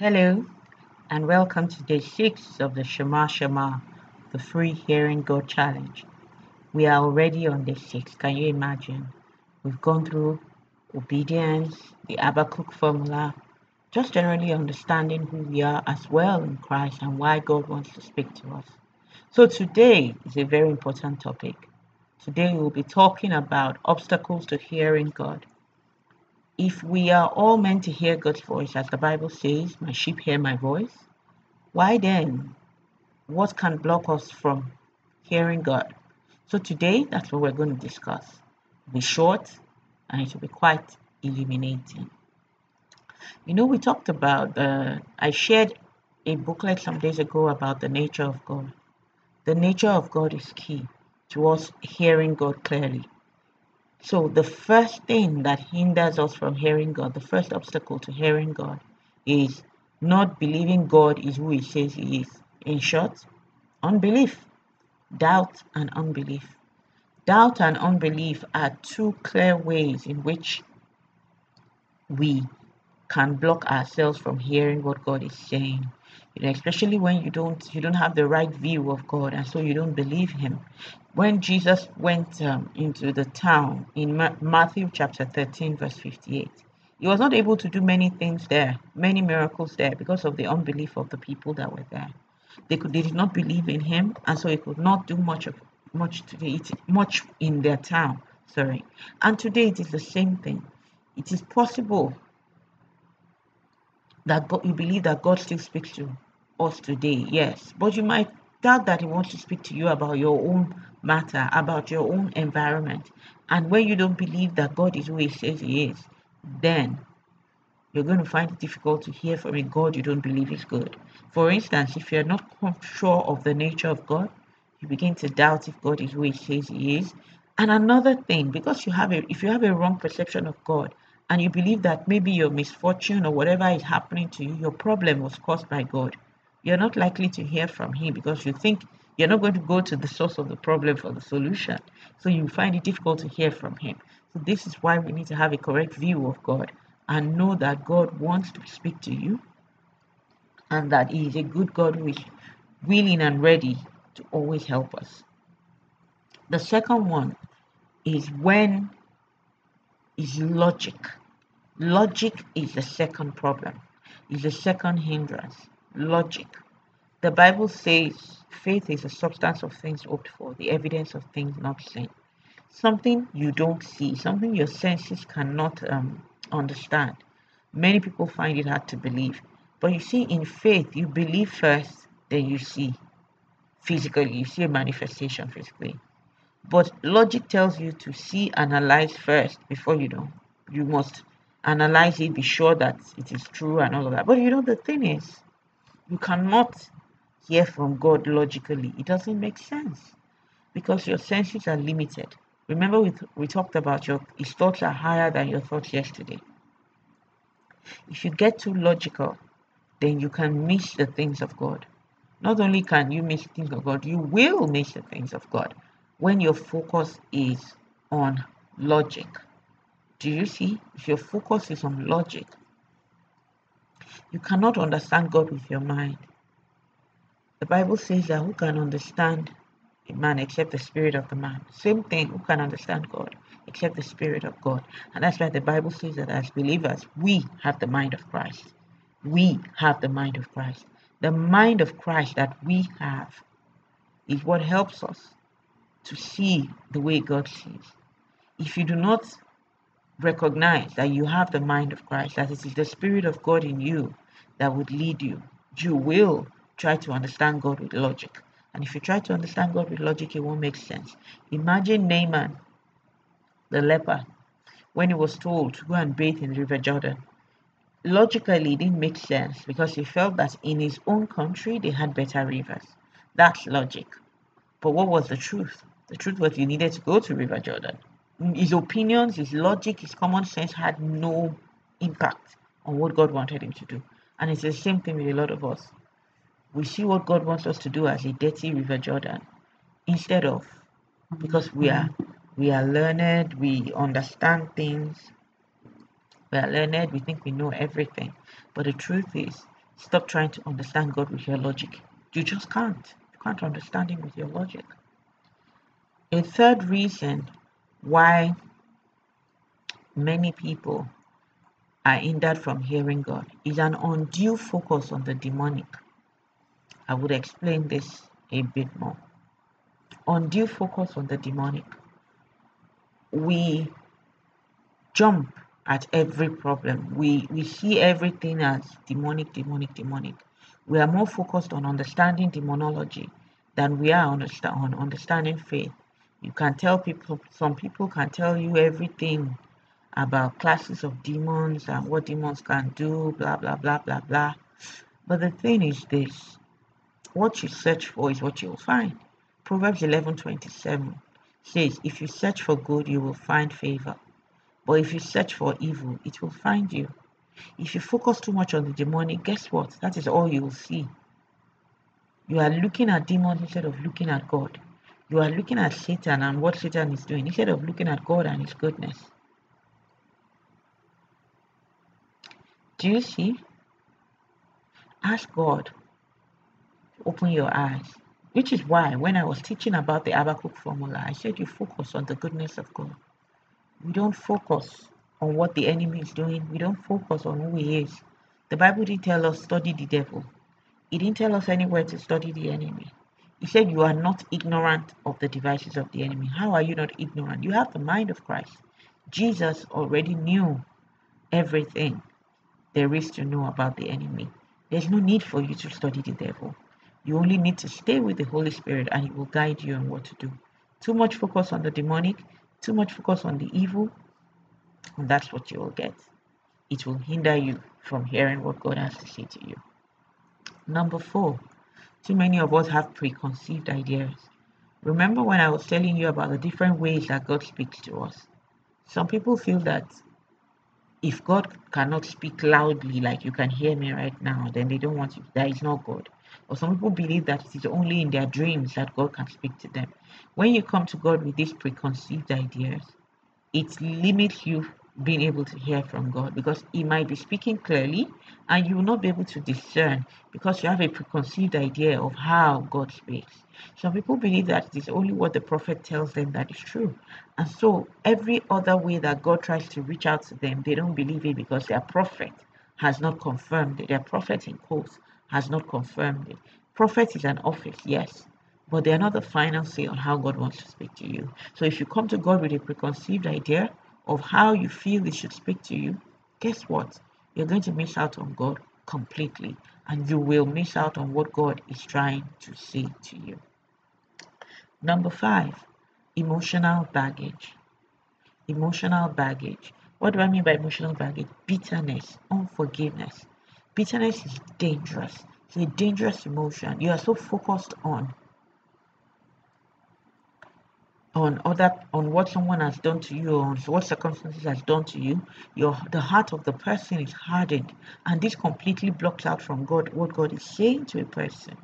Hello, and welcome to day six of the Shema Shema, the free hearing God challenge. We are already on day six. Can you imagine? We've gone through obedience, the Habakkuk formula, just generally understanding who we are as well in Christ and why God wants to speak to us. So today is a very important topic. Today we'll be talking about obstacles to hearing God. If we are all meant to hear God's voice, as the Bible says, my sheep hear my voice, why then, what can block us from hearing God? So today, that's what we're going to discuss. It'll be short and it will be quite illuminating. You know, we talked about the, I shared a booklet some days ago about the nature of God. The nature of God is key to us hearing God clearly. So, the first thing that hinders us from hearing God, the first obstacle to hearing God, is not believing God is who He says He is. In short, unbelief, doubt, and unbelief. Doubt and unbelief are two clear ways in which we can block ourselves from hearing what God is saying. You know, especially when you don't you don't have the right view of God, and so you don't believe Him. When Jesus went um, into the town in Ma- Matthew chapter 13, verse 58, he was not able to do many things there, many miracles there, because of the unbelief of the people that were there. They could they did not believe in him, and so he could not do much of much to it much in their town. Sorry. And today it is the same thing. It is possible that God, you believe that God still speaks to us today, yes, but you might doubt that He wants to speak to you about your own matter, about your own environment. And when you don't believe that God is who He says He is, then you're going to find it difficult to hear from a God you don't believe is good. For instance, if you're not sure of the nature of God, you begin to doubt if God is who He says He is. And another thing, because you have a if you have a wrong perception of God, and you believe that maybe your misfortune or whatever is happening to you, your problem was caused by God, you're not likely to hear from Him because you think you're not going to go to the source of the problem for the solution. So you find it difficult to hear from Him. So this is why we need to have a correct view of God and know that God wants to speak to you and that He is a good God who is willing and ready to always help us. The second one is when is logic. Logic is the second problem, is the second hindrance. Logic. The Bible says faith is the substance of things hoped for, the evidence of things not seen. Something you don't see, something your senses cannot um, understand. Many people find it hard to believe. But you see, in faith, you believe first, then you see physically, you see a manifestation physically. But logic tells you to see, analyze first before you know. You must analyze it, be sure that it is true and all of that. But you know, the thing is, you cannot hear from God logically. It doesn't make sense because your senses are limited. Remember, we, we talked about your his thoughts are higher than your thoughts yesterday. If you get too logical, then you can miss the things of God. Not only can you miss things of God, you will miss the things of God when your focus is on logic. Do you see? If your focus is on logic, you cannot understand God with your mind. The Bible says that who can understand a man except the spirit of the man? Same thing, who can understand God except the spirit of God? And that's why the Bible says that as believers, we have the mind of Christ. We have the mind of Christ. The mind of Christ that we have is what helps us to see the way God sees. If you do not recognize that you have the mind of Christ, that it is the Spirit of God in you that would lead you, you will try to understand God with logic. And if you try to understand God with logic, it won't make sense. Imagine Naaman, the leper, when he was told to go and bathe in the River Jordan. Logically, it didn't make sense because he felt that in his own country they had better rivers. That's logic. But what was the truth? The truth was you needed to go to River Jordan. His opinions, his logic, his common sense had no impact on what God wanted him to do. And it's the same thing with a lot of us. We see what God wants us to do as a dirty River Jordan instead of because we are we are learned, we understand things, we are learned, we think we know everything. But the truth is, Stop trying to understand God with your logic. You just can't. You can't understand Him with your logic. A third reason why many people are hindered from hearing God is an undue focus on the demonic. I would explain this a bit more. Undue focus on the demonic. We jump at every problem. We we see everything as demonic, demonic, demonic. We are more focused on understanding demonology than we are on, on understanding faith. You can tell people some people can tell you everything about classes of demons and what demons can do, blah blah blah blah blah. But the thing is this what you search for is what you'll find. Proverbs eleven twenty seven says, If you search for good, you will find favor. But if you search for evil, it will find you. If you focus too much on the demonic, guess what? That is all you will see. You are looking at demons instead of looking at God. You are looking at Satan and what Satan is doing instead of looking at God and His goodness. Do you see? Ask God open your eyes. Which is why when I was teaching about the Habakkuk formula, I said you focus on the goodness of God. We don't focus on what the enemy is doing. We don't focus on who he is. The Bible didn't tell us study the devil. It didn't tell us anywhere to study the enemy. He said you are not ignorant of the devices of the enemy. How are you not ignorant? You have the mind of Christ. Jesus already knew everything there is to know about the enemy. There's no need for you to study the devil. You only need to stay with the Holy Spirit and He will guide you on what to do. Too much focus on the demonic, too much focus on the evil, and that's what you will get. It will hinder you from hearing what God has to say to you. Number four, too many of us have preconceived ideas. Remember when I was telling you about the different ways that God speaks to us? Some people feel that if God cannot speak loudly, like you can hear me right now, then they don't want you. That is not God. Or some people believe that it is only in their dreams that God can speak to them. When you come to God with these preconceived ideas, it limits you being able to hear from God because He might be speaking clearly and you will not be able to discern because you have a preconceived idea of how God speaks. Some people believe that it is only what the prophet tells them that is true. And so every other way that God tries to reach out to them, they don't believe it because their prophet has not confirmed it. Their prophet in quotes has not confirmed it. Prophet is an office, yes, but they are not the final say on how God wants to speak to you. So if you come to God with a preconceived idea of how you feel He should speak to you, guess what? You're going to miss out on God completely, and you will miss out on what God is trying to say to you. Number five, emotional baggage. Emotional baggage. What do I mean by emotional baggage? Bitterness, unforgiveness. Bitterness is dangerous. It's a dangerous emotion. You are so focused on on other on what someone has done to you or what circumstances has done to you your the heart of the person is hardened and this completely blocks out from god what god is saying to a person.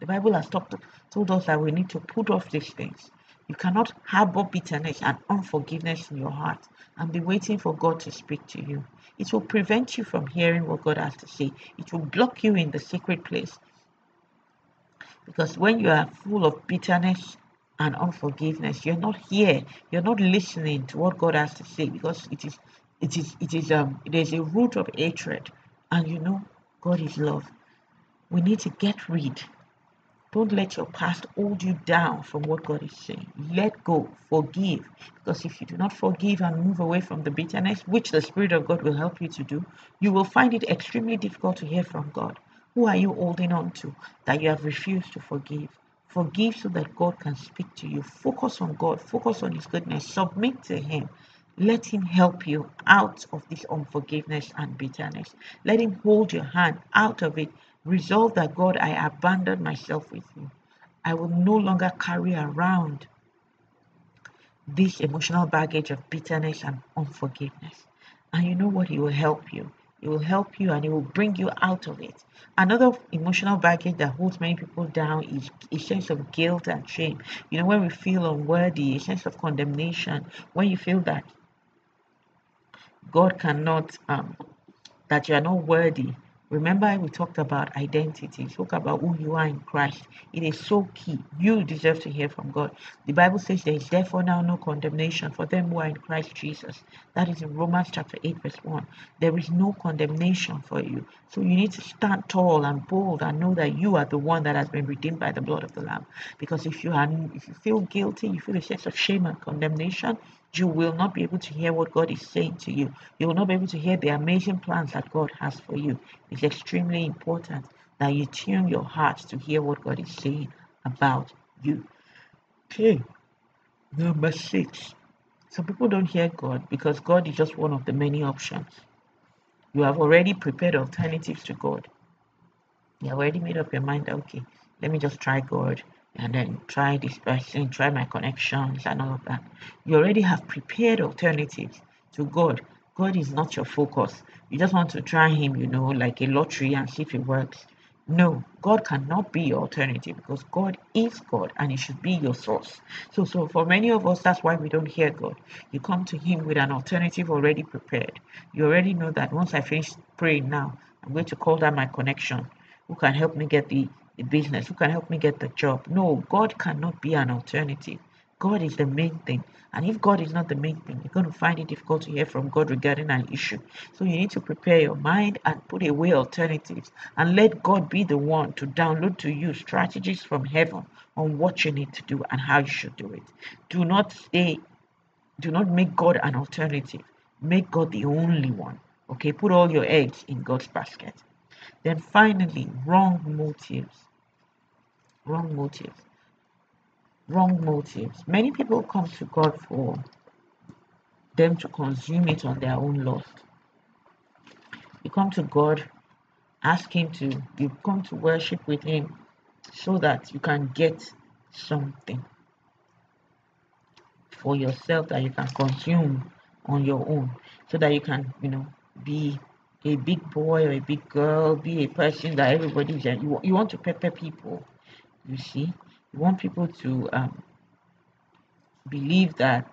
The bible has talked, told us that we need to put off these things. You cannot harbor bitterness and unforgiveness in your heart and be waiting for god to speak to you. It will prevent you from hearing what god has to say. It will block you in the secret place. Because when you are full of bitterness and unforgiveness. You're not here. You're not listening to what God has to say because it is it is it is um there's a root of hatred and you know God is love. We need to get rid. Don't let your past hold you down from what God is saying. Let go, forgive. Because if you do not forgive and move away from the bitterness, which the Spirit of God will help you to do, you will find it extremely difficult to hear from God. Who are you holding on to that you have refused to forgive? Forgive so that God can speak to you. Focus on God, focus on His goodness, submit to Him. Let Him help you out of this unforgiveness and bitterness. Let Him hold your hand out of it. Resolve that God, I abandon myself with you. I will no longer carry around this emotional baggage of bitterness and unforgiveness. And you know what? He will help you. It will help you and it will bring you out of it. Another emotional baggage that holds many people down is a sense of guilt and shame. You know, when we feel unworthy, a sense of condemnation, when you feel that God cannot, um, that you are not worthy Remember, we talked about identity, talk about who you are in Christ. It is so key. You deserve to hear from God. The Bible says there is therefore now no condemnation for them who are in Christ Jesus. That is in Romans chapter 8, verse 1. There is no condemnation for you. So you need to stand tall and bold and know that you are the one that has been redeemed by the blood of the Lamb. Because if you are if you feel guilty, you feel a sense of shame and condemnation, you will not be able to hear what God is saying to you. You will not be able to hear the amazing plans that God has for you. It's extremely important that you tune your heart to hear what God is saying about you. Okay, number six. Some people don't hear God because God is just one of the many options. You have already prepared alternatives to God. You have already made up your mind, okay, let me just try God and then try this person, try my connections and all of that. You already have prepared alternatives to God. God is not your focus. You just want to try Him, you know, like a lottery and see if it works. No, God cannot be your alternative because God is God and He should be your source. So, so for many of us, that's why we don't hear God. You come to Him with an alternative already prepared. You already know that once I finish praying now, I'm going to call that my connection who can help me get the business, who can help me get the job. No, God cannot be an alternative. God is the main thing. And if God is not the main thing, you're going to find it difficult to hear from God regarding an issue. So you need to prepare your mind and put away alternatives and let God be the one to download to you strategies from heaven on what you need to do and how you should do it. Do not stay, do not make God an alternative. Make God the only one. Okay, put all your eggs in God's basket. Then finally, wrong motives wrong motives. Wrong motives. Many people come to God for them to consume it on their own lust. You come to God, ask Him to, you come to worship with Him so that you can get something for yourself that you can consume on your own so that you can, you know, be a big boy or a big girl, be a person that everybody, you, you want to pepper people you see, you want people to um, believe that.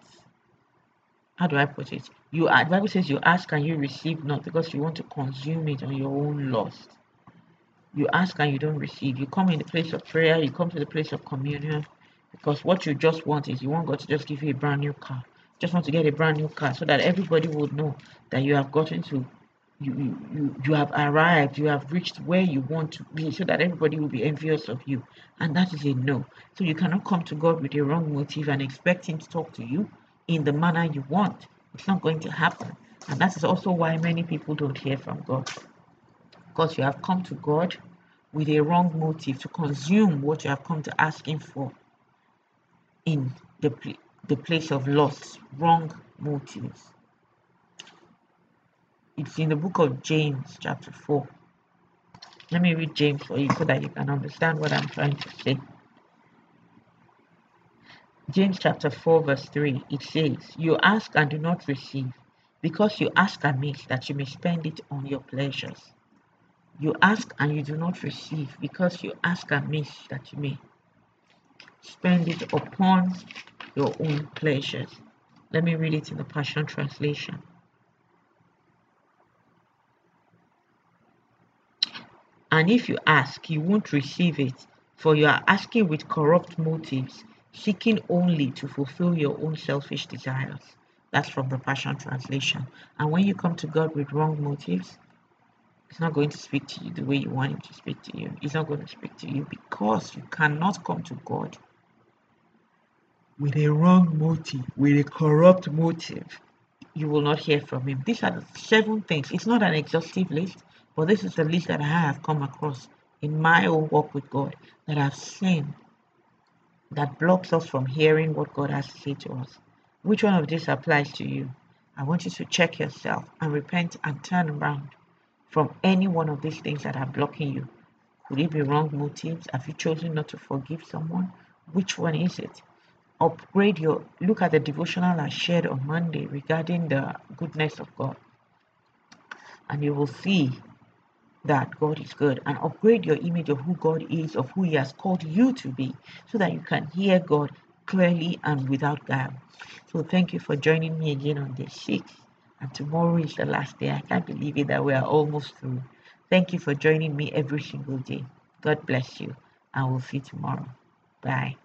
How do I put it? You the Bible says you ask and you receive not because you want to consume it on your own lust. You ask and you don't receive. You come in the place of prayer. You come to the place of communion because what you just want is you want God to just give you a brand new car. Just want to get a brand new car so that everybody would know that you have gotten to you, you, you have arrived, you have reached where you want to be, so that everybody will be envious of you. And that is a no. So you cannot come to God with a wrong motive and expect Him to talk to you in the manner you want. It's not going to happen. And that is also why many people don't hear from God. Because you have come to God with a wrong motive to consume what you have come to ask Him for in the, the place of loss, wrong motives. It's in the book of James, chapter 4. Let me read James for you so that you can understand what I'm trying to say. James chapter 4, verse 3, it says, You ask and do not receive, because you ask amiss that you may spend it on your pleasures. You ask and you do not receive, because you ask amiss that you may spend it upon your own pleasures. Let me read it in the Passion Translation. And if you ask, you won't receive it, for you are asking with corrupt motives, seeking only to fulfill your own selfish desires. That's from the Passion Translation. And when you come to God with wrong motives, He's not going to speak to you the way you want Him to speak to you. He's not going to speak to you because you cannot come to God with a wrong motive, with a corrupt motive. You will not hear from Him. These are the seven things. It's not an exhaustive list. But this is the list that I have come across in my own walk with God that I've seen that blocks us from hearing what God has to say to us. Which one of these applies to you? I want you to check yourself and repent and turn around from any one of these things that are blocking you. Could it be wrong motives? Have you chosen not to forgive someone? Which one is it? Upgrade your look at the devotional I shared on Monday regarding the goodness of God. And you will see that God is good and upgrade your image of who God is, of who He has called you to be, so that you can hear God clearly and without guile. So thank you for joining me again on day six. And tomorrow is the last day. I can't believe it that we are almost through. Thank you for joining me every single day. God bless you, and we'll see you tomorrow. Bye.